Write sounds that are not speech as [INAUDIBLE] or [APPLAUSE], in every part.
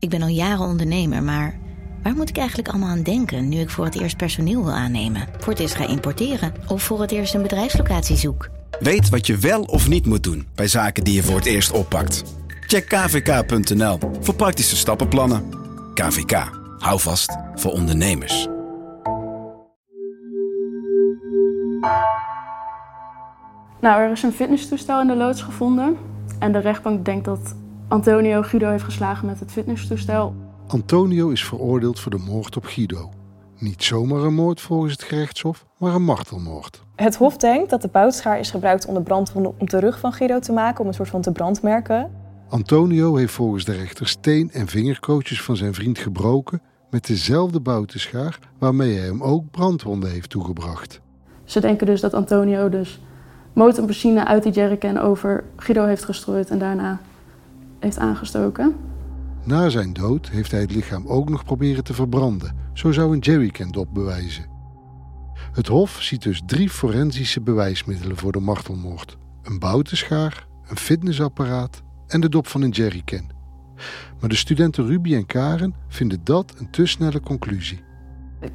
Ik ben al jaren ondernemer, maar waar moet ik eigenlijk allemaal aan denken nu ik voor het eerst personeel wil aannemen, voor het eerst ga importeren of voor het eerst een bedrijfslocatie zoek? Weet wat je wel of niet moet doen bij zaken die je voor het eerst oppakt. Check kvk.nl voor praktische stappenplannen. KVK, hou vast voor ondernemers. Nou, er is een fitnesstoestel in de loods gevonden. En de rechtbank denkt dat Antonio Guido heeft geslagen met het fitnesstoestel. Antonio is veroordeeld voor de moord op Guido. Niet zomaar een moord volgens het gerechtshof, maar een martelmoord. Het Hof denkt dat de boutschaar is gebruikt om de brandwonden op de rug van Guido te maken, om een soort van te brandmerken. Antonio heeft volgens de rechter steen- en vingerkootjes van zijn vriend gebroken met dezelfde boutenschaar waarmee hij hem ook brandwonden heeft toegebracht. Ze denken dus dat Antonio dus motorbenzine uit die jerrycan over Guido heeft gestrooid en daarna heeft aangestoken. Na zijn dood heeft hij het lichaam ook nog proberen te verbranden. Zo zou een jerrycan dop bewijzen. Het Hof ziet dus drie forensische bewijsmiddelen voor de martelmoord: een boutenschaar, een fitnessapparaat en de dop van een jerrycan. Maar de studenten Ruby en Karen vinden dat een te snelle conclusie.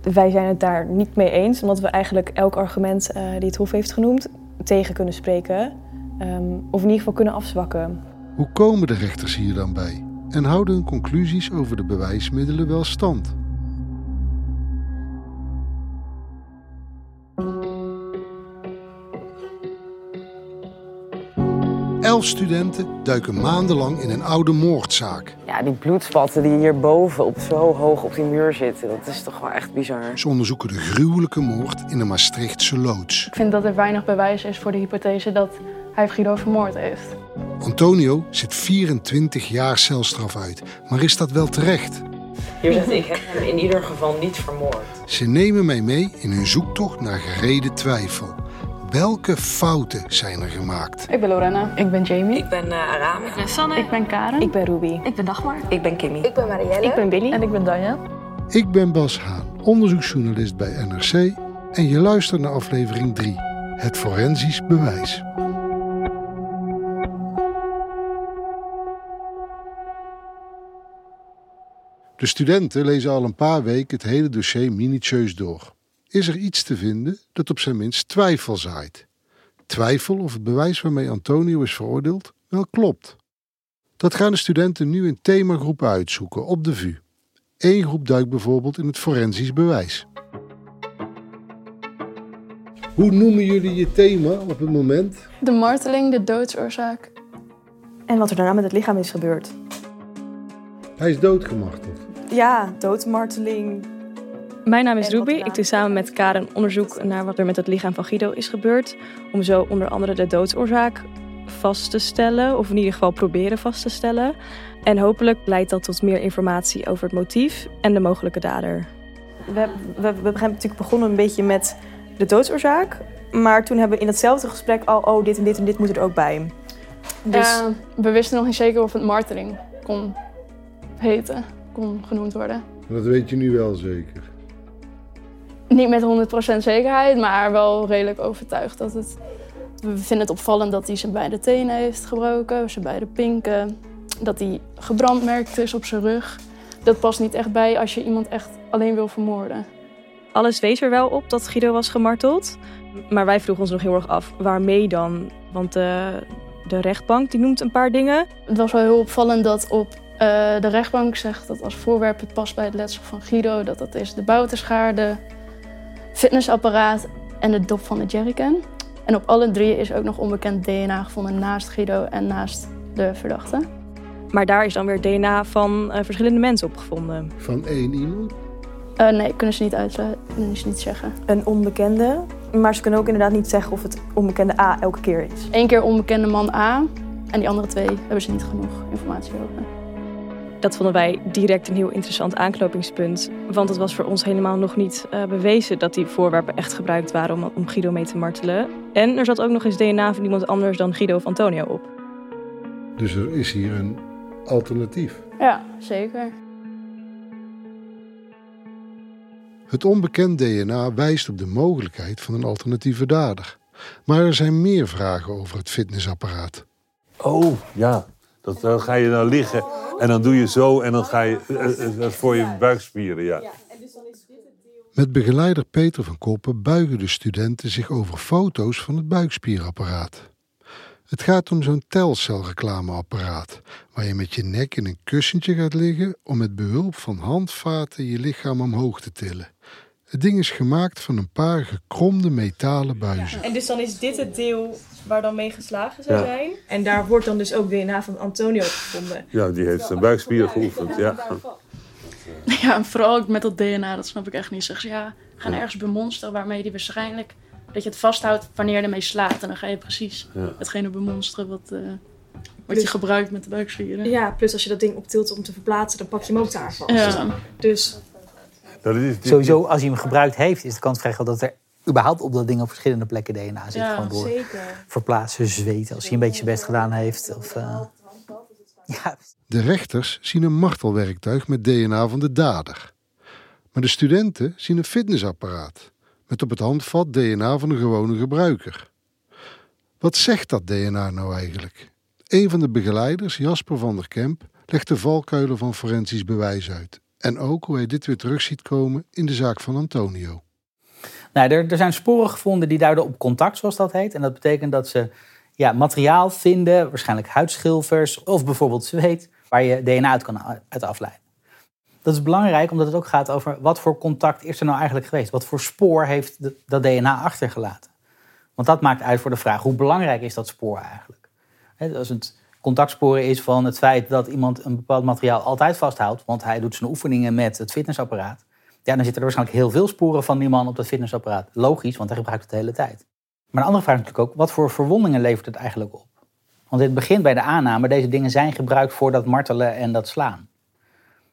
Wij zijn het daar niet mee eens, omdat we eigenlijk elk argument uh, die het Hof heeft genoemd tegen kunnen spreken. Um, of in ieder geval kunnen afzwakken. Hoe komen de rechters hier dan bij? En houden hun conclusies over de bewijsmiddelen wel stand? Elf studenten duiken maandenlang in een oude moordzaak. Ja, die bloedspatten die hierboven op zo hoog op die muur zitten, dat is toch wel echt bizar. Ze onderzoeken de gruwelijke moord in de Maastrichtse loods. Ik vind dat er weinig bewijs is voor de hypothese dat hij Guido vermoord heeft. Antonio zit 24 jaar celstraf uit, maar is dat wel terecht? Hier zegt ik heb hem in ieder geval niet vermoord. Ze nemen mij mee in hun zoektocht naar gereden twijfel. Welke fouten zijn er gemaakt? Ik ben Lorena. Ik ben Jamie. Ik ben uh, Arame. Ik ben Sanne. Ik ben Karen. Ik ben Ruby. Ik ben Dagmar. Ik ben Kimmy. Ik ben Marielle. Ik ben Billy. En ik ben Danja. Ik ben Bas Haan, onderzoeksjournalist bij NRC. En je luistert naar aflevering 3, het forensisch bewijs. De studenten lezen al een paar weken het hele dossier minutieus door. Is er iets te vinden dat op zijn minst twijfel zaait? Twijfel of het bewijs waarmee Antonio is veroordeeld wel klopt. Dat gaan de studenten nu in themagroepen uitzoeken op de VU. Eén groep duikt bijvoorbeeld in het forensisch bewijs. Hoe noemen jullie je thema op het moment? De marteling, de doodsoorzaak. En wat er daarna met het lichaam is gebeurd. Hij is doodgemarteld. Ja, doodmarteling. Mijn naam is Ruby. Ik doe samen met Karen onderzoek naar wat er met het lichaam van Guido is gebeurd. Om zo onder andere de doodsoorzaak vast te stellen, of in ieder geval proberen vast te stellen. En hopelijk leidt dat tot meer informatie over het motief en de mogelijke dader. We, we, we zijn natuurlijk begonnen een beetje met de doodsoorzaak. Maar toen hebben we in hetzelfde gesprek al, oh, dit en dit en dit moet er ook bij. Dus... Uh, we wisten nog niet zeker of het marteling kon heten, kon genoemd worden. Dat weet je nu wel zeker. Niet met 100% zekerheid, maar wel redelijk overtuigd dat het. We vinden het opvallend dat hij zijn beide tenen heeft gebroken, zijn beide pinken. Dat hij gebrandmerkt is op zijn rug. Dat past niet echt bij als je iemand echt alleen wil vermoorden. Alles wees er wel op dat Guido was gemarteld. Maar wij vroegen ons nog heel erg af, waarmee dan? Want de, de rechtbank die noemt een paar dingen. Het was wel heel opvallend dat op uh, de rechtbank zegt dat als voorwerp het past bij het letsel van Guido. Dat dat is de boutenschaar, de fitnessapparaat en de dop van de jerrycan. En op alle drie is ook nog onbekend DNA gevonden naast Guido en naast de verdachte. Maar daar is dan weer DNA van uh, verschillende mensen opgevonden. Van één iemand? Uh, nee, kunnen ze niet uitsluiten, kunnen ze niet zeggen. Een onbekende, maar ze kunnen ook inderdaad niet zeggen of het onbekende A elke keer is. Eén keer onbekende man A en die andere twee hebben ze niet genoeg informatie over. Dat vonden wij direct een heel interessant aanknopingspunt. Want het was voor ons helemaal nog niet uh, bewezen dat die voorwerpen echt gebruikt waren om, om Guido mee te martelen. En er zat ook nog eens DNA van iemand anders dan Guido of Antonio op. Dus er is hier een alternatief. Ja, zeker. Het onbekend DNA wijst op de mogelijkheid van een alternatieve dader. Maar er zijn meer vragen over het fitnessapparaat. Oh, ja. Dat, dan ga je dan liggen en dan doe je zo en dan ga je... Dat is voor je buikspieren, ja. Met begeleider Peter van Koppen buigen de studenten zich over foto's van het buikspierapparaat. Het gaat om zo'n telcelreclameapparaat, waar je met je nek in een kussentje gaat liggen om met behulp van handvaten je lichaam omhoog te tillen. Het ding is gemaakt van een paar gekromde metalen buizen. En dus dan is dit het deel waar dan mee geslagen zou Ja. zijn. En daar wordt dan dus ook DNA van Antonio gevonden. Ja, die heeft zijn buikspieren geoefend, ja. Ja, en vooral ook met dat DNA, dat snap ik echt niet. Zeg ze, ja, gaan ergens bemonsteren waarmee die waarschijnlijk... dat je het vasthoudt wanneer je ermee slaat. En dan ga je precies Ja. hetgene bemonsteren wat, eh, wat je gebruikt met de buikspieren. Ja, plus als je dat ding optilt om te verplaatsen, dan pak je hem ook daar vast. Ja. Dus Dat is, dit- Sowieso, als hij hem gebruikt heeft, is de kans vrij groot dat er überhaupt op dat ding op verschillende plekken DNA zit. Ja, gewoon door zeker. verplaatsen, zweten, als hij een beetje zijn best gedaan heeft. Of, eh, ja, De rechters zien een martelwerktuig met DNA van de dader. Maar de studenten zien een fitnessapparaat met op het handvat DNA van een gewone gebruiker. Wat zegt dat DNA nou eigenlijk? Een van de begeleiders, Jasper van der Kemp, legt de valkuilen van forensisch bewijs uit. En ook hoe hij dit weer terug ziet komen in de zaak van Antonio. Nou, er, er zijn sporen gevonden die duiden op contact, zoals dat heet. En dat betekent dat ze ja, materiaal vinden, waarschijnlijk huidschilfers of bijvoorbeeld zweet, waar je DNA uit kan uit afleiden. Dat is belangrijk omdat het ook gaat over wat voor contact is er nou eigenlijk geweest. Wat voor spoor heeft dat DNA achtergelaten. Want dat maakt uit voor de vraag, hoe belangrijk is dat spoor eigenlijk? Hè, als het contactsporen is van het feit dat iemand een bepaald materiaal altijd vasthoudt, want hij doet zijn oefeningen met het fitnessapparaat, ja, dan zitten er waarschijnlijk heel veel sporen van die man op dat fitnessapparaat. Logisch, want hij gebruikt het de hele tijd. Maar de andere vraag is natuurlijk ook, wat voor verwondingen levert het eigenlijk op? Want dit begint bij de aanname, deze dingen zijn gebruikt voor dat martelen en dat slaan.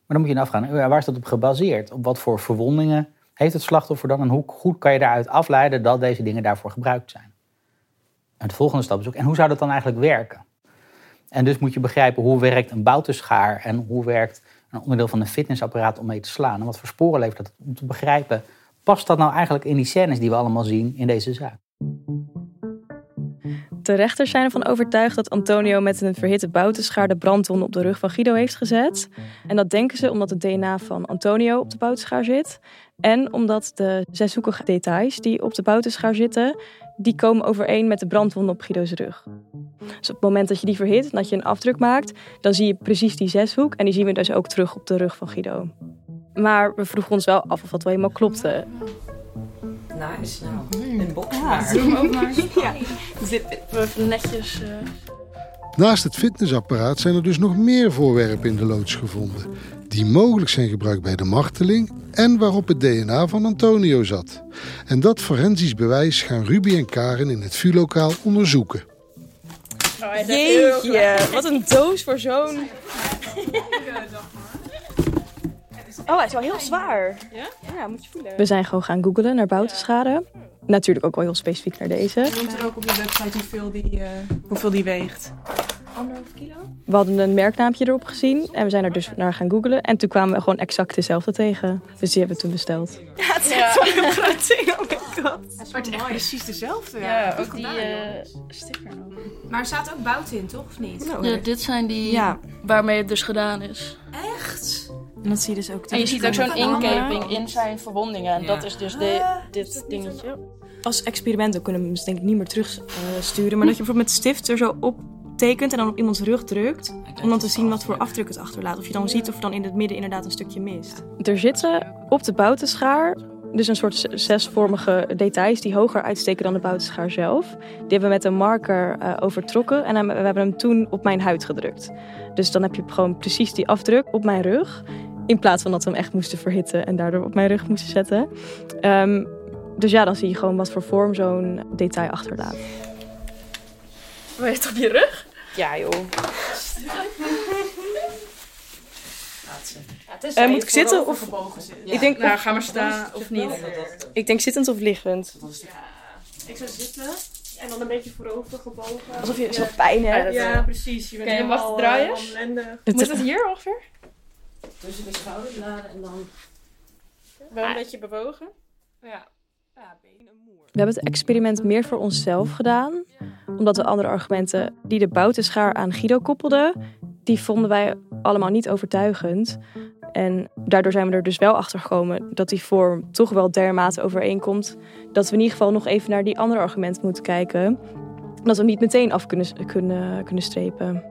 Maar dan moet je je afvragen, ja, waar is dat op gebaseerd? Op wat voor verwondingen heeft het slachtoffer dan? En hoe goed kan je daaruit afleiden dat deze dingen daarvoor gebruikt zijn? En de volgende stap is ook, en hoe zou dat dan eigenlijk werken? En dus moet je begrijpen hoe werkt een boutenschaar en hoe werkt een onderdeel van een fitnessapparaat om mee te slaan. En wat voor sporen levert dat om te begrijpen, past dat nou eigenlijk in die scènes die we allemaal zien in deze zaak? De rechters zijn ervan overtuigd dat Antonio met een verhitte boutenschaar de brandwonden op de rug van Guido heeft gezet. En dat denken ze omdat het DNA van Antonio op de boutenschaar zit. En omdat de zeshoekige details die op de boutenschaar zitten, die komen overeen met de brandwonden op Guido's rug. Dus op het moment dat je die verhit en dat je een afdruk maakt, dan zie je precies die zeshoek. En die zien we dus ook terug op de rug van Guido. Maar we vroegen ons wel af of dat wel helemaal klopte. Nice, nou. Een box Ja, maar. ook maar. [LAUGHS] Ja. Netjes... eh, Naast het fitnessapparaat zijn er dus nog meer voorwerpen in de loods gevonden. Die mogelijk zijn gebruikt bij de marteling en waarop het DNA van Antonio zat. En dat forensisch bewijs gaan Ruby en Karen in het vuurlokaal onderzoeken. Jeetje, wat een doos voor zo'n... Oh, hij is wel heel zwaar. Ja? Ja, moet je voelen. We zijn gewoon gaan googlen naar boutenschade. Natuurlijk ook wel heel specifiek naar deze. Noemt er ook op je website hoeveel die, eh, hoeveel die weegt. Anderhalf kilo? We hadden een merknaampje erop gezien en we zijn er dus naar gaan googlen. En toen kwamen we gewoon exact dezelfde tegen. Dus die hebben we toen besteld. Ja, het is echt zo'n groot ding. Oh my god. Maar het is echt precies dezelfde. Ja, ook die gedaan, eh, jongens. sticker nog. Maar er staat ook bout in, toch? Of niet? Ja, dit zijn die Ja. waarmee het dus gedaan is. Echt? En dat zie je dus ook. En je ziet ook zo'n inkeping in zijn verwondingen. En Ja. dat is dus de, dit dingetje. Als experiment ook kunnen we hem dus denk ik niet meer terugsturen. maar dat je bijvoorbeeld met stift er zo op tekent en dan op iemands rug drukt. Om dan te zien wat voor afdruk het achterlaat. Of je dan ziet of er dan in het midden inderdaad een stukje mist. Er zitten op de boutenschaar dus een soort zesvormige details die hoger uitsteken dan de boutenschaar zelf. Die hebben we met een marker eh, overtrokken en we hebben hem toen op mijn huid gedrukt. Dus dan heb je gewoon precies die afdruk op mijn rug. In plaats van dat we hem echt moesten verhitten en daardoor op mijn rug moesten zetten. Ehm, dus ja, dan zie je gewoon wat voor vorm zo'n detail achterlaat. Wil je het op je rug? Ja, joh. Eh, moet ik zitten of... Ik denk, Nou, ga maar staan of niet. Ik denk zittend of liggend. Ik zou zitten en dan een beetje voorover gebogen. Alsof je zo pijn hebt. Ja, precies. Je bent Oké, helemaal wacht, draai eh. Moet het hier ongeveer? Tussen de schouderbladen en dan... Wel een beetje bewogen. Ja. We hebben het experiment meer voor onszelf gedaan. Omdat we andere argumenten die de boutenschaar aan Guido koppelden, die vonden wij allemaal niet overtuigend. En daardoor zijn we er dus wel achter gekomen dat die vorm toch wel dermate overeenkomt. Dat we in ieder geval nog even naar die andere argumenten moeten kijken. Dat we hem niet meteen af kunnen, kunnen, kunnen strepen.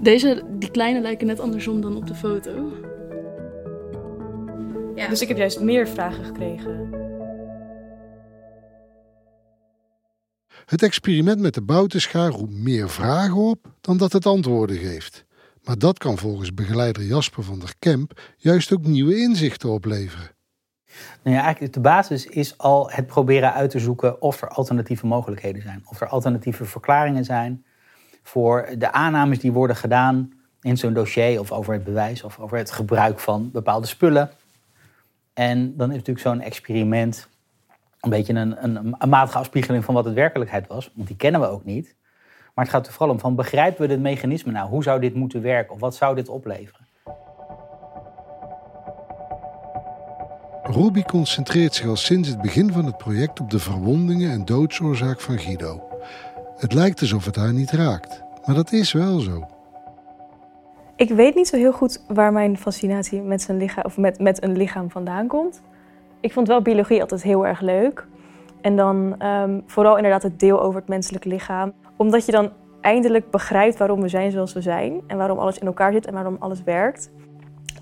Deze, die kleine lijken net andersom dan op de foto. Ja. Dus ik heb juist meer vragen gekregen. Het experiment met de boutenschaar roept meer vragen op dan dat het antwoorden geeft. Maar dat kan volgens begeleider Jasper van der Kemp juist ook nieuwe inzichten opleveren. Nou ja, eigenlijk de basis is al het proberen uit te zoeken of er alternatieve mogelijkheden zijn. Of er alternatieve verklaringen zijn voor de aannames die worden gedaan in zo'n dossier of over het bewijs of over het gebruik van bepaalde spullen. En dan is natuurlijk zo'n experiment een beetje een, een, een, matige afspiegeling van wat het werkelijkheid was, want die kennen we ook niet. Maar het gaat er vooral om van begrijpen we dit mechanisme nou? Hoe zou dit moeten werken of wat zou dit opleveren? Ruby concentreert zich al sinds het begin van het project op de verwondingen en doodsoorzaak van Guido. Het lijkt alsof het haar niet raakt, maar dat is wel zo. Ik weet niet zo heel goed waar mijn fascinatie met, zijn lichaam, of met, met een lichaam vandaan komt. Ik vond wel biologie altijd heel erg leuk. En dan um, vooral inderdaad het deel over het menselijk lichaam. Omdat je dan eindelijk begrijpt waarom we zijn zoals we zijn. En waarom alles in elkaar zit en waarom alles werkt.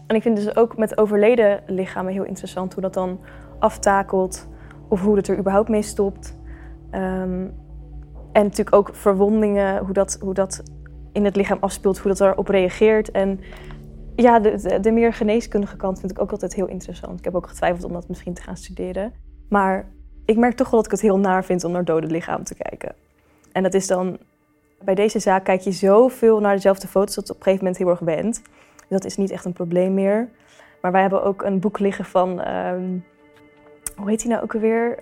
En ik vind dus ook met overleden lichamen heel interessant hoe dat dan aftakelt. Of hoe het er überhaupt mee stopt. Um, en natuurlijk ook verwondingen, hoe dat, hoe dat in het lichaam afspeelt, hoe dat erop reageert. En ja, de, de, meer geneeskundige kant vind ik ook altijd heel interessant. Ik heb ook getwijfeld om dat misschien te gaan studeren. Maar ik merk toch wel dat ik het heel naar vind om naar dode lichaam te kijken. En dat is dan, bij deze zaak kijk je zoveel naar dezelfde foto's dat het op een gegeven moment heel erg bent. Dat is niet echt een probleem meer. Maar wij hebben ook een boek liggen van, um, hoe heet die nou ook alweer?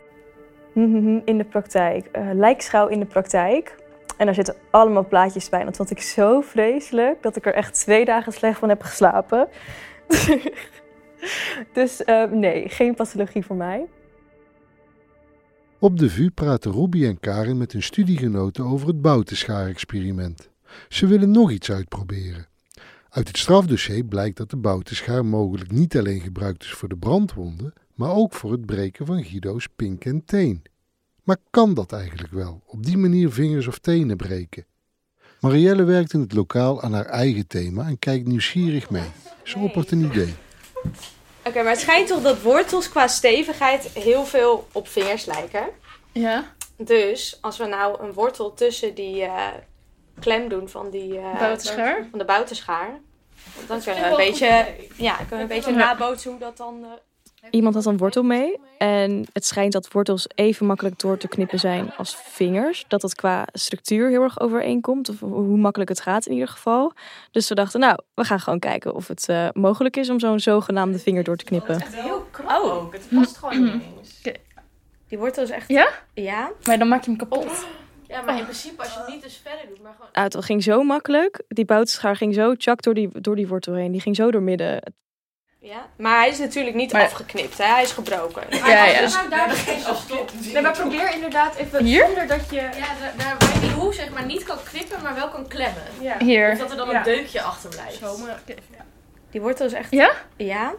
[LAUGHS] In de praktijk. Uh, lijkschouw in de praktijk. En daar zitten allemaal plaatjes bij. En dat vond ik zo vreselijk dat ik er echt twee dagen slecht van heb geslapen. [LAUGHS] dus uh, nee, geen pathologie voor mij. Op de VU praten Ruby en Karin met hun studiegenoten over het boutenschaar-experiment. Ze willen nog iets uitproberen. Uit het strafdossier blijkt dat de boutenschaar mogelijk niet alleen gebruikt is voor de brandwonden, maar ook voor het breken van Guido's pink en teen. Maar kan dat eigenlijk wel, op die manier vingers of tenen breken? Marielle werkt in het lokaal aan haar eigen thema en kijkt nieuwsgierig mee. Ze oppert een idee. Oké, maar het schijnt toch dat wortels qua stevigheid heel veel op vingers lijken. Ja. Dus als we nou een wortel tussen die uh, klem doen van die... Uh, boutenschaar? Van de boutenschaar. Dan kunnen we een beetje, ja, kunnen we een beetje nabootsen hoe dat dan... Uh, Iemand had een wortel mee. En het schijnt dat wortels even makkelijk door te knippen zijn als vingers. Dat dat qua structuur heel erg overeenkomt. Of hoe makkelijk het gaat in ieder geval. Dus we dachten, nou, we gaan gewoon kijken of het uh, mogelijk is om zo'n zogenaamde vinger door te knippen. Het is echt heel krap oh. ook. Het past gewoon niet eens. Die wortel is echt... Ja? Ja. Maar dan maak je hem kapot. Ja, maar in principe als je het niet dus verder doet, maar gewoon... Nou, het ging zo makkelijk. Die boutenschaar ging zo tjak door die, door die wortel heen. Die ging zo door midden. Ja, maar hij is natuurlijk niet maar... afgeknipt, hè? hij is gebroken. Ja, ja. Dus nou, daar geen afknipt. Nee, maar probeer inderdaad even Hier? zonder dat je. Ja, daar, daar waar je die hoe zeg maar niet kan knippen, maar wel kan klemmen. Ja. Hier. Of dat er dan een deukje achterblijft. Zo, maar... Die wortel is echt. Ja? Ja.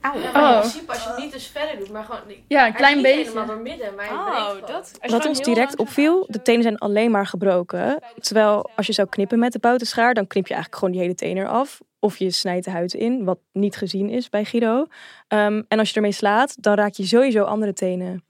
Auw. Ja, maar oh. in principe als je het niet dus verder doet, maar gewoon. Ja, een klein beetje. helemaal door midden, maar oh, dat. Wat ons direct opviel, de tenen zijn alleen maar gebroken. Terwijl als je zou knippen met de boutenschaar, dan knip je eigenlijk gewoon die hele teen eraf. Of je snijdt de huid in, wat niet gezien is bij Guido. Um, en als je ermee slaat, dan raak je sowieso andere tenen.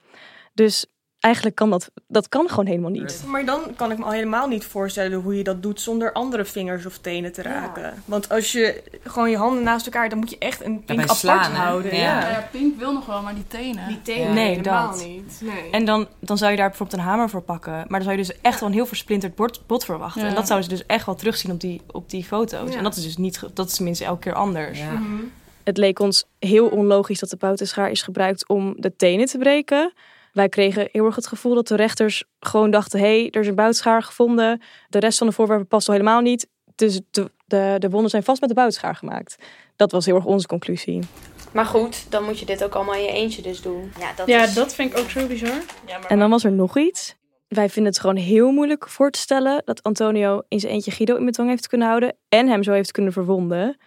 Dus eigenlijk kan dat, dat kan gewoon helemaal niet. Maar dan kan ik me al helemaal niet voorstellen hoe je dat doet zonder andere vingers of tenen te raken. Ja. Want als je gewoon je handen naast elkaar, dan moet je echt een pink apart slaan, houden. Ja. Ja. ja. pink wil nog wel, maar die tenen. Die tenen, nee, helemaal dat. niet. Nee. En dan, dan zou je daar bijvoorbeeld een hamer voor pakken. Maar dan zou je dus echt wel een heel versplinterd bot, bot verwachten. En dat zouden ze dus echt wel terugzien op die, op die foto's. En dat is dus niet, dat is tenminste elke keer anders. Mm -hmm. Het leek ons heel onlogisch dat de boutenschaar is gebruikt om de tenen te breken. Wij kregen heel erg het gevoel dat de rechters gewoon dachten: hé, hey, er is een boutschaar gevonden. De rest van de voorwerpen past al helemaal niet. Dus de, de, de wonden zijn vast met de boutschaar gemaakt. Dat was heel erg onze conclusie. Maar goed, dan moet je dit ook allemaal in je eentje dus doen. Ja, dat, ja, is... dat vind ik ook zo bizar. Ja, maar... En dan was er nog iets. wij vinden het gewoon heel moeilijk voor te stellen dat Antonio in zijn eentje Guido in bedwang heeft kunnen houden en hem zo heeft kunnen verwonden.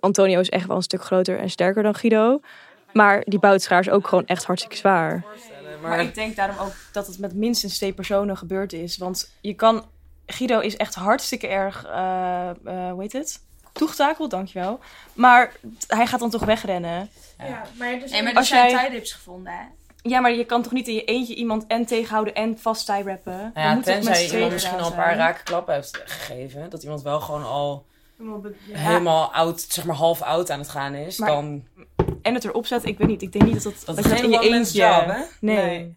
Antonio is echt wel een stuk groter en sterker dan Guido. Maar die boutschaar is ook gewoon echt hartstikke zwaar. Maar ik denk daarom ook dat het met minstens twee personen gebeurd is. Want je kan. Guido is echt hartstikke erg. eh eh, hoe heet het? Toegetakeld, dankjewel. Maar hij gaat dan toch wegrennen. Ja, maar, dus Nee, maar er als zijn jij tijdrips gevonden, hè? Ja, maar je kan toch niet in je eentje iemand en tegenhouden en vast tie rappen? Nou ja, moet tenzij iemand tweeën misschien al een paar zijn? rake klappen heeft gegeven. Dat iemand wel gewoon al Helemaal be- ja. helemaal oud, zeg maar half oud aan het gaan is. Maar- dan... En het erop zet, ik weet niet. Ik denk niet dat dat, Dat dat is je geen in je eentje... job, hè? Nee. Nee.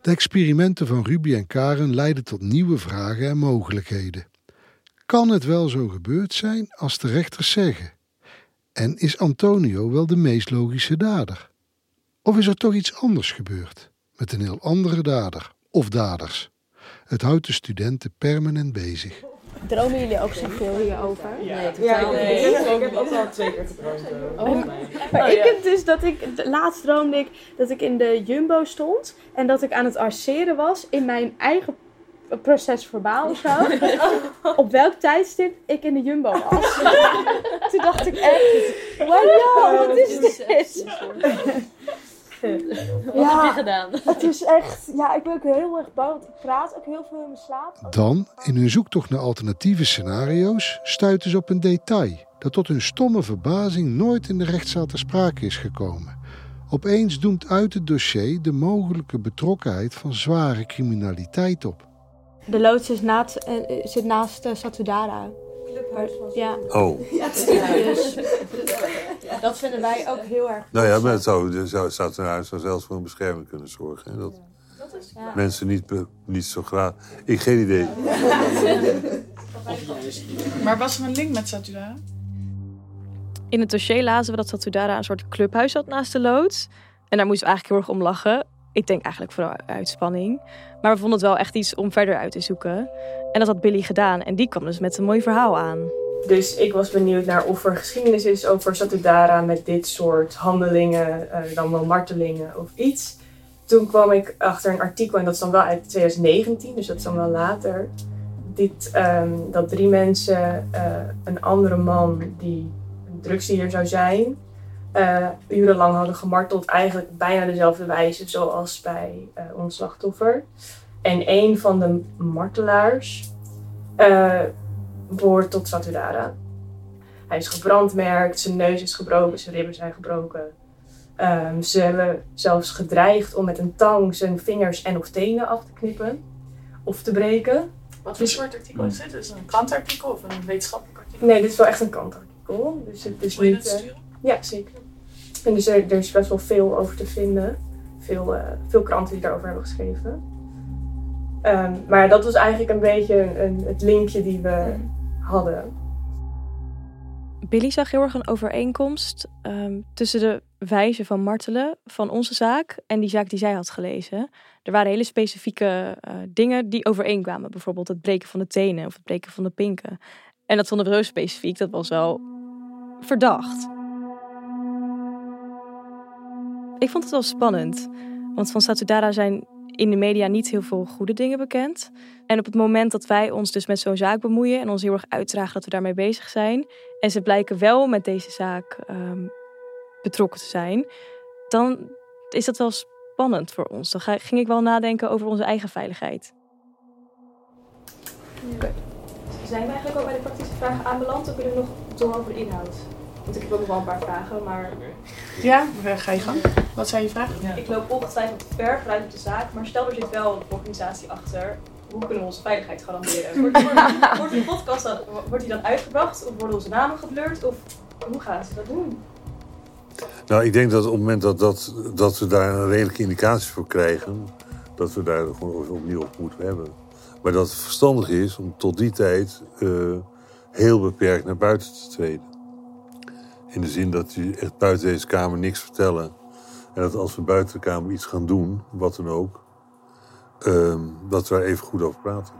De experimenten van Ruby en Karen leiden tot nieuwe vragen en mogelijkheden. Kan het wel zo gebeurd zijn als de rechters zeggen? En is Antonio wel de meest logische dader? Of is er toch iets anders gebeurd? Met een heel andere dader of daders? Het houdt de studenten permanent bezig. Dromen jullie ook zoveel hierover? Nee, totaal niet. Ik heb ook al twee keer gedroomd. Oh. Maar ik heb dus dat ik, laatst droomde ik dat ik in de Jumbo stond en dat ik aan het arceren was in mijn eigen proces verbaal of zo. [LAUGHS] Op welk tijdstip ik in de Jumbo was. Toen dacht ik echt, wow, wat is dit? Wat heb je gedaan? Het is echt, ja, ik ben ook heel erg bang, want ik praat ook heel veel in mijn slaap. Dan, in hun zoektocht naar alternatieve scenario's, stuiten ze op een detail dat tot hun stomme verbazing nooit in de rechtszaal ter sprake is gekomen. Opeens doemt uit het dossier de mogelijke betrokkenheid van zware criminaliteit op. De loods is naast, eh, zit naast uh, Satudara. Ja. Oh. Dus [LAUGHS] dat vinden wij ook heel erg. Nou ja, maar het zou, zou, zou, zelfs voor een bescherming kunnen zorgen. Hè? Dat Ja. mensen niet, niet zo graag... Ik geen idee. [LAUGHS] Maar was er een link met Satudara? In het dossier lazen we dat Satudara een soort clubhuis had naast de loods. En daar moesten we eigenlijk heel erg om lachen. Ik denk eigenlijk vooral uit spanning. Maar we vonden het wel echt iets om verder uit te zoeken. En dat had Billy gedaan. En die kwam dus met een mooi verhaal aan. Dus ik was benieuwd naar of er geschiedenis is over Satudara met dit soort handelingen, eh, dan wel martelingen of iets. Toen kwam ik achter een artikel, en dat is dan wel uit 2019, dus dat is dan wel later. Dit, ehm, dat drie mensen, eh, een andere man die een drugsdealer zou zijn, eh, urenlang hadden gemarteld, eigenlijk bijna dezelfde wijze zoals bij ons slachtoffer. En een van de martelaars behoort tot Satudara. Hij is gebrandmerkt, zijn neus is gebroken, zijn ribben zijn gebroken. Ehm, ze hebben zelfs gedreigd om met een tang zijn vingers en of tenen af te knippen of te breken. Wat voor soort artikel is dit? Is het een krantartikel of een wetenschappelijk artikel? Nee, dit is wel echt een kantartikel. Dus het is Wil je niet. dat eh, ja, zeker. En dus er, er is best wel veel over te vinden. Veel, eh, veel kranten die daarover hebben geschreven. Ehm, maar dat was eigenlijk een beetje een, het linkje die we hadden. Billy zag heel erg een overeenkomst ehm, tussen de wijze van martelen van onze zaak en die zaak die zij had gelezen. Er waren hele specifieke eh, dingen die overeenkwamen. Bijvoorbeeld het breken van de tenen of het breken van de pinken. En dat vonden we zo specifiek, dat was wel verdacht. Ik vond het wel spannend. Want van Satudara zijn in de media niet heel veel goede dingen bekend. En op het moment dat wij ons dus met zo'n zaak bemoeien en ons heel erg uitdragen dat we daarmee bezig zijn, en ze blijken wel met deze zaak ehm, betrokken te zijn, dan is dat wel spannend voor ons. Dan ga- ging ik wel nadenken over onze eigen veiligheid. Zijn we eigenlijk al bij de praktische vragen aanbeland of willen we nog door over de inhoud? Want ik heb ook nog wel een paar vragen, maar... Ja, ga je gang. Wat zijn je vragen? Ik loop ongetwijfeld ver vanuit op de zaak, maar stel er zit wel een organisatie achter. Hoe kunnen we onze veiligheid garanderen? Wordt, wordt, [LAUGHS] wordt die podcast dan, wordt die dan uitgebracht? Of worden onze namen geblurred? Of hoe gaan ze dat doen? Nou, ik denk dat op het moment dat, dat, dat we daar een redelijke indicatie voor krijgen, dat we daar gewoon opnieuw op moeten hebben. Maar dat het verstandig is om tot die tijd eh, heel beperkt naar buiten te treden. In de zin dat je echt buiten deze kamer niks vertellen. En dat als we buiten de kamer iets gaan doen, wat dan ook, ehm, dat we daar even goed over praten.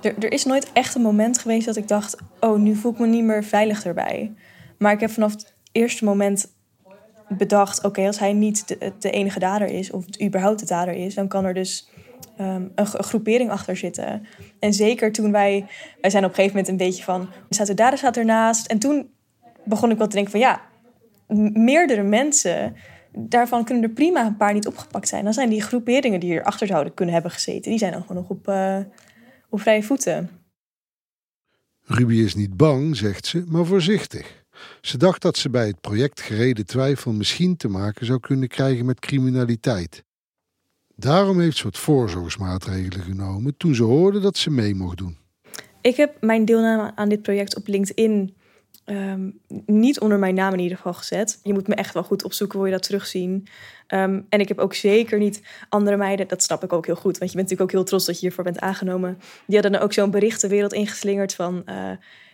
Er, er is nooit echt een moment geweest dat ik dacht: oh, nu voel ik me niet meer veilig erbij. Maar ik heb vanaf het eerste moment bedacht: oké, als hij niet de, de, enige dader is, of überhaupt de dader is, dan kan er dus um, een, groepering achter zitten. En zeker toen wij, wij zijn op een gegeven moment een beetje van, staat de dader staat ernaast. En toen begon ik wel te denken van ja, meerdere mensen, daarvan kunnen er prima een paar niet opgepakt zijn. Dan zijn die groeperingen die achter zouden kunnen hebben gezeten, die zijn dan gewoon nog op, uh, op vrije voeten. Ruby is niet bang, zegt ze, maar voorzichtig. Ze dacht dat ze bij het project gereden twijfel misschien te maken zou kunnen krijgen met criminaliteit. Daarom heeft ze wat voorzorgsmaatregelen genomen toen ze hoorde dat ze mee mocht doen. Ik heb mijn deelname aan dit project op LinkedIn um, niet onder mijn naam in ieder geval gezet. Je moet me echt wel goed opzoeken, wil je dat terugzien. Um, en ik heb ook zeker niet andere meiden, dat snap ik ook heel goed, want je bent natuurlijk ook heel trots dat je hiervoor bent aangenomen. Die hadden dan ook zo'n berichtenwereld ingeslingerd van. Uh,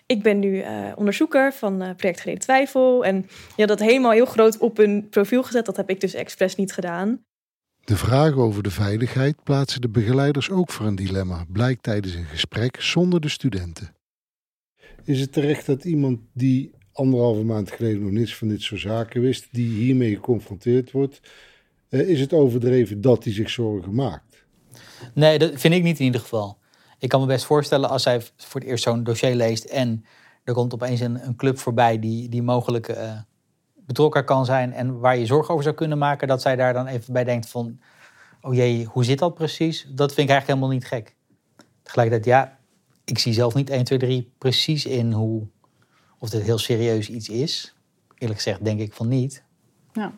ik ben nu uh, onderzoeker van uh, Project Gereden Twijfel. En je had dat helemaal heel groot op hun profiel gezet. Dat heb ik dus expres niet gedaan. De vragen over de veiligheid plaatsen de begeleiders ook voor een dilemma, blijkt tijdens een gesprek zonder de studenten. Is het terecht dat iemand die anderhalve maand geleden nog niets van dit soort zaken wist, die hiermee geconfronteerd wordt, uh, is het overdreven dat hij zich zorgen maakt? Nee, dat vind ik niet in ieder geval. Ik kan me best voorstellen als zij voor het eerst zo'n dossier leest en er komt opeens een, een club voorbij die, die mogelijk uh, betrokken kan zijn en waar je zorgen over zou kunnen maken, dat zij daar dan even bij denkt van, oh jee, hoe zit dat precies? Dat vind ik eigenlijk helemaal niet gek. Tegelijkertijd, ja, ik zie zelf niet 1, 2, 3 precies in hoe, of dit heel serieus iets is. Eerlijk gezegd denk ik van niet. Ja.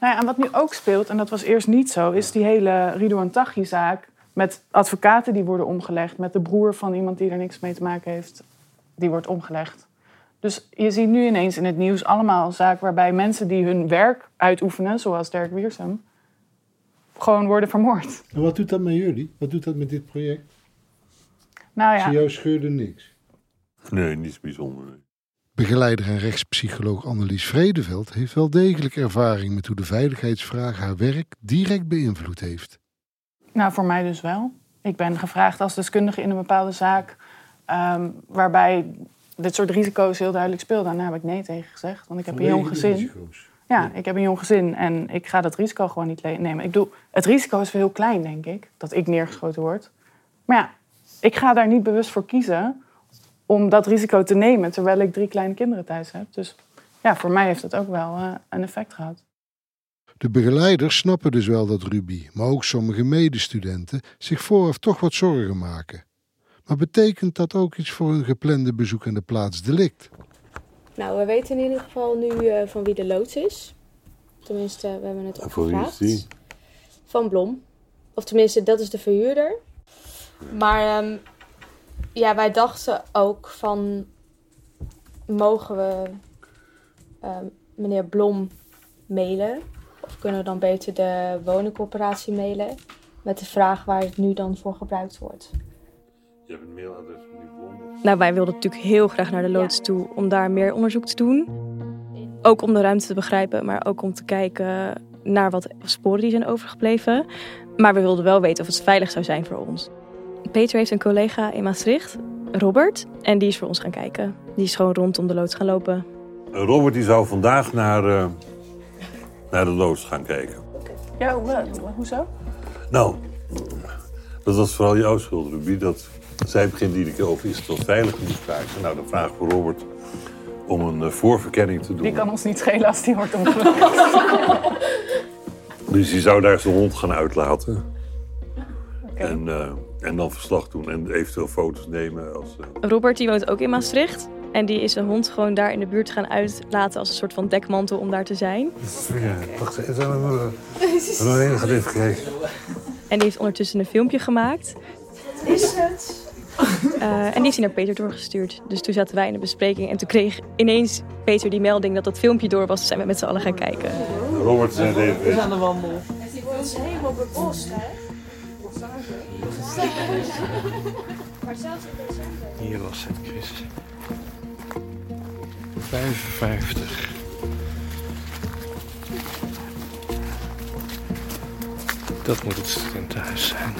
Nou ja, en wat nu ook speelt, en dat was eerst niet zo, is die hele Ridouan Taghi-zaak met advocaten die worden omgelegd, met de broer van iemand die er niks mee te maken heeft, die wordt omgelegd. Dus je ziet nu ineens in het nieuws allemaal zaken waarbij mensen die hun werk uitoefenen, zoals Dirk Wiersum, gewoon worden vermoord. En wat doet dat met jullie? Wat doet dat met dit project? Nou ja. Zie jou scheurde niks? Nee, niets bijzonders. Begeleider en rechtspsycholoog Annelies Vredeveld heeft wel degelijk ervaring met hoe de veiligheidsvraag haar werk direct beïnvloed heeft. Nou, voor mij dus wel. Ik ben gevraagd als deskundige in een bepaalde zaak um, waarbij dit soort risico's heel duidelijk speelden. En daar heb ik nee tegen gezegd, want ik heb een jong gezin. Ja, ik heb een jong gezin en ik ga dat risico gewoon niet nemen. Ik bedoel, het risico is heel klein, denk ik, dat ik neergeschoten word. Maar ja, ik ga daar niet bewust voor kiezen om dat risico te nemen, terwijl ik drie kleine kinderen thuis heb. Dus ja, voor mij heeft het ook wel uh, een effect gehad. De begeleiders snappen dus wel dat Ruby, maar ook sommige medestudenten, zich vooraf toch wat zorgen maken. Maar betekent dat ook iets voor een geplande bezoek aan de plaats delict? Nou, we weten in ieder geval nu uh, van wie de loods is. Tenminste, we hebben het opgevraagd. Van Blom. Of tenminste, dat is de verhuurder. Maar um, ja, wij dachten ook van... Mogen we um, meneer Blom mailen? Of kunnen we dan beter de woningcorporatie mailen? Met de vraag waar het nu dan voor gebruikt wordt. Je hebt een mailadres van die? Nou, wij wilden natuurlijk heel graag naar de loods toe om daar meer onderzoek te doen. Ook om de ruimte te begrijpen, maar ook om te kijken naar wat sporen die zijn overgebleven. Maar we wilden wel weten of het veilig zou zijn voor ons. Peter heeft een collega in Maastricht, Robert, en die is voor ons gaan kijken. Die is gewoon rondom de loods gaan lopen. Robert die zou vandaag naar, uh, naar de loods gaan kijken. Ja, hoe, hoezo? Nou, dat was vooral jouw schuld, Ruby. Dat zij begint iedere keer over is het wel veilig moet vragen. Nou, dan vraag ik Robert om een uh, voorverkenning te doen. Die kan ons niet schelen als die wordt [LAUGHS] omgelukt. dus die zou daar zijn hond gaan uitlaten. Okay. En, uh, en dan verslag doen en eventueel foto's nemen. Als, uh... Robert die woont ook in Maastricht. En die is een hond gewoon daar in de buurt gaan uitlaten als een soort van dekmantel om daar te zijn. Ja, wacht even, we hebben nog een enige dit gekregen. En die heeft ondertussen een filmpje gemaakt. Wat is het? Uh, en die heeft hij naar Peter doorgestuurd. Dus toen zaten wij in de bespreking en toen kreeg ineens Peter die melding dat dat filmpje door was. Toen zijn we met z'n allen gaan kijken. Robert We zijn aan de wandel. Die wordt helemaal bebost, hè? Maar zelfs in december. Hier was het, Chris. 55. Dat moet het studentenhuis zijn.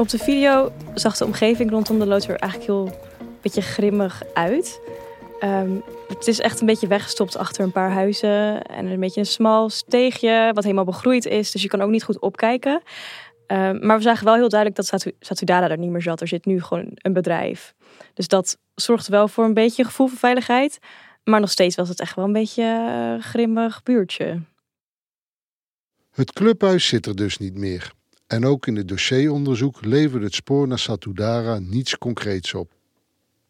Op de video zag de omgeving rondom de loods er eigenlijk heel een beetje grimmig uit. Ehm, het is echt een beetje weggestopt achter een paar huizen. En een beetje een smal steegje, wat helemaal begroeid is. Dus je kan ook niet goed opkijken. Ehm, maar we zagen wel heel duidelijk dat Satu Satudara er niet meer zat. Er zit nu gewoon een bedrijf. Dus dat zorgt wel voor een beetje gevoel van veiligheid. Maar nog steeds was het echt wel een beetje een grimmig buurtje. Het clubhuis zit er dus niet meer. En ook in het dossieronderzoek levert het spoor naar Satudara niets concreets op.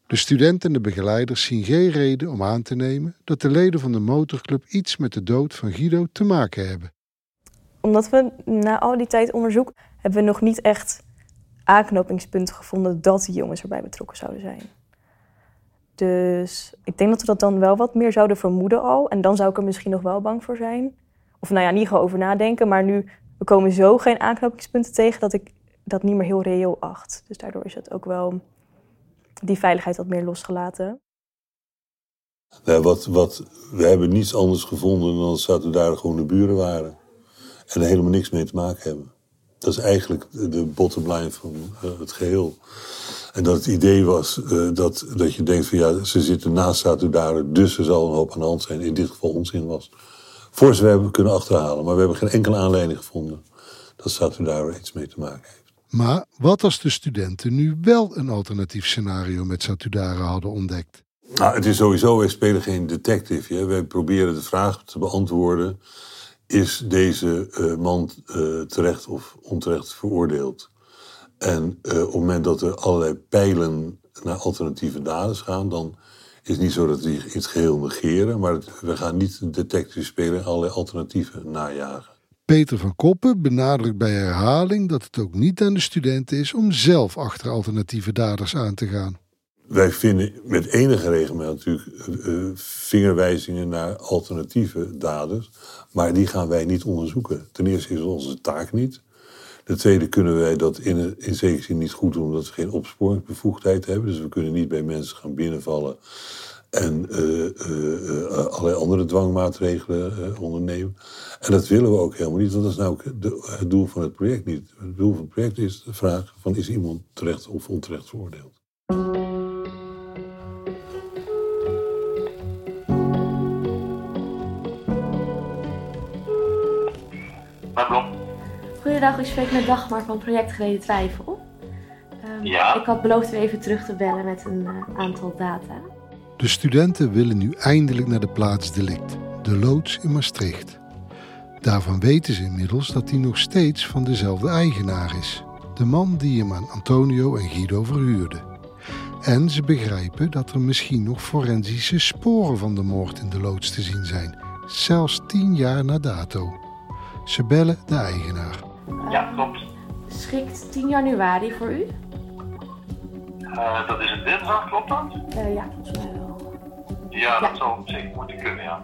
De studenten en de begeleiders zien geen reden om aan te nemen dat de leden van de motorclub iets met de dood van Guido te maken hebben. Omdat we na al die tijd onderzoek hebben we nog niet echt aanknopingspunten gevonden dat die jongens erbij betrokken zouden zijn. Dus ik denk dat we dat dan wel wat meer zouden vermoeden al. En dan zou ik er misschien nog wel bang voor zijn. Of nou ja, niet gewoon over nadenken. Maar nu, we komen zo geen aanknopingspunten tegen dat ik dat niet meer heel reëel acht. Dus daardoor is het ook wel die veiligheid wat meer losgelaten. Wat, wat, we hebben niets anders gevonden dan dat we daar gewoon de buren waren. En er helemaal niks mee te maken hebben. Dat is eigenlijk de bottom line van uh, het geheel. En dat het idee was uh, dat, dat je denkt van ja, ze zitten naast Satudara, dus er zal een hoop aan de hand zijn. In dit geval onzin was. Voor ze we hebben kunnen achterhalen. Maar we hebben geen enkele aanleiding gevonden dat Satudara iets mee te maken heeft. Maar wat als de studenten nu wel een alternatief scenario met Satudara hadden ontdekt? Nou, het is sowieso, wij spelen geen detective. Hè. Wij proberen de vraag te beantwoorden: is deze uh, man uh, terecht of onterecht veroordeeld? En uh, op het moment dat er allerlei pijlen naar alternatieve daders gaan, dan is het niet zo dat die het geheel negeren, maar het, we gaan niet detective spelen en allerlei alternatieven najagen. Peter van Koppen benadrukt bij herhaling dat het ook niet aan de studenten is om zelf achter alternatieve daders aan te gaan. Wij vinden met enige regelmaat natuurlijk uh, vingerwijzingen naar alternatieve daders, maar die gaan wij niet onderzoeken. Ten eerste is onze taak niet. Ten tweede kunnen wij dat in, in zekere zin niet goed doen omdat we geen opsporingsbevoegdheid hebben. Dus we kunnen niet bij mensen gaan binnenvallen en uh, uh, allerlei andere dwangmaatregelen ondernemen. En dat willen we ook helemaal niet, want dat is nou ook het doel van het project niet. Het doel van het project is de vraag van is iemand terecht of onterecht veroordeeld. Goedendag, u spreekt met Dagmar van Project Gereden Twijfel. Um, ja? Ik had beloofd u even terug te bellen met een uh, aantal data. De studenten willen nu eindelijk naar de plaats delict, de loods in Maastricht. Daarvan weten ze inmiddels dat hij nog steeds van dezelfde eigenaar is. De man die hem aan Antonio en Guido verhuurde. En ze begrijpen dat er misschien nog forensische sporen van de moord in de loods te zien zijn. Zelfs tien jaar na dato. Ze bellen de eigenaar. Ja, klopt. Schikt 10 januari voor u? Uh, dat is een dinsdag, klopt dat? Uh, ja, volgens mij wel. Ja, ja. dat zou zeker moeten kunnen, ja.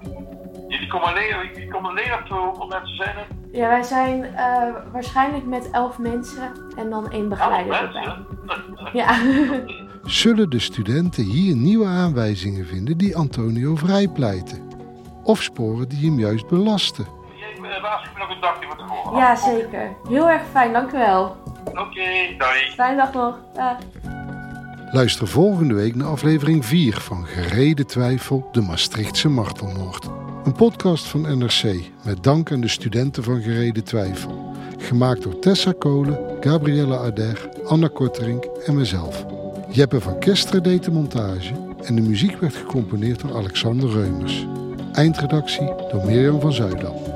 Jullie komen alleen, jullie komen alleen of hoeveel mensen zijn er? Ja, wij zijn uh, waarschijnlijk met elf mensen en dan één begeleider erbij. [LAUGHS] Ja. Zullen de studenten hier nieuwe aanwijzingen vinden die Antonio vrijpleiten? Of sporen die hem juist belasten? Me nog een dagje van tevoren. Ja, zeker. Heel erg fijn, dank u wel. Oké, okay, doei. Fijne dag nog. Dag. Luister volgende week naar aflevering 4 van Gereden Twijfel, de Maastrichtse martelmoord. Een podcast van NRC met dank aan de studenten van Gereden Twijfel. Gemaakt door Tessa Kolen, Gabrielle Ader, Anna Korterink en mezelf. Jeppe van Kesteren deed de montage en de muziek werd gecomponeerd door Alexander Reumers. Eindredactie door Mirjam van Zuidam.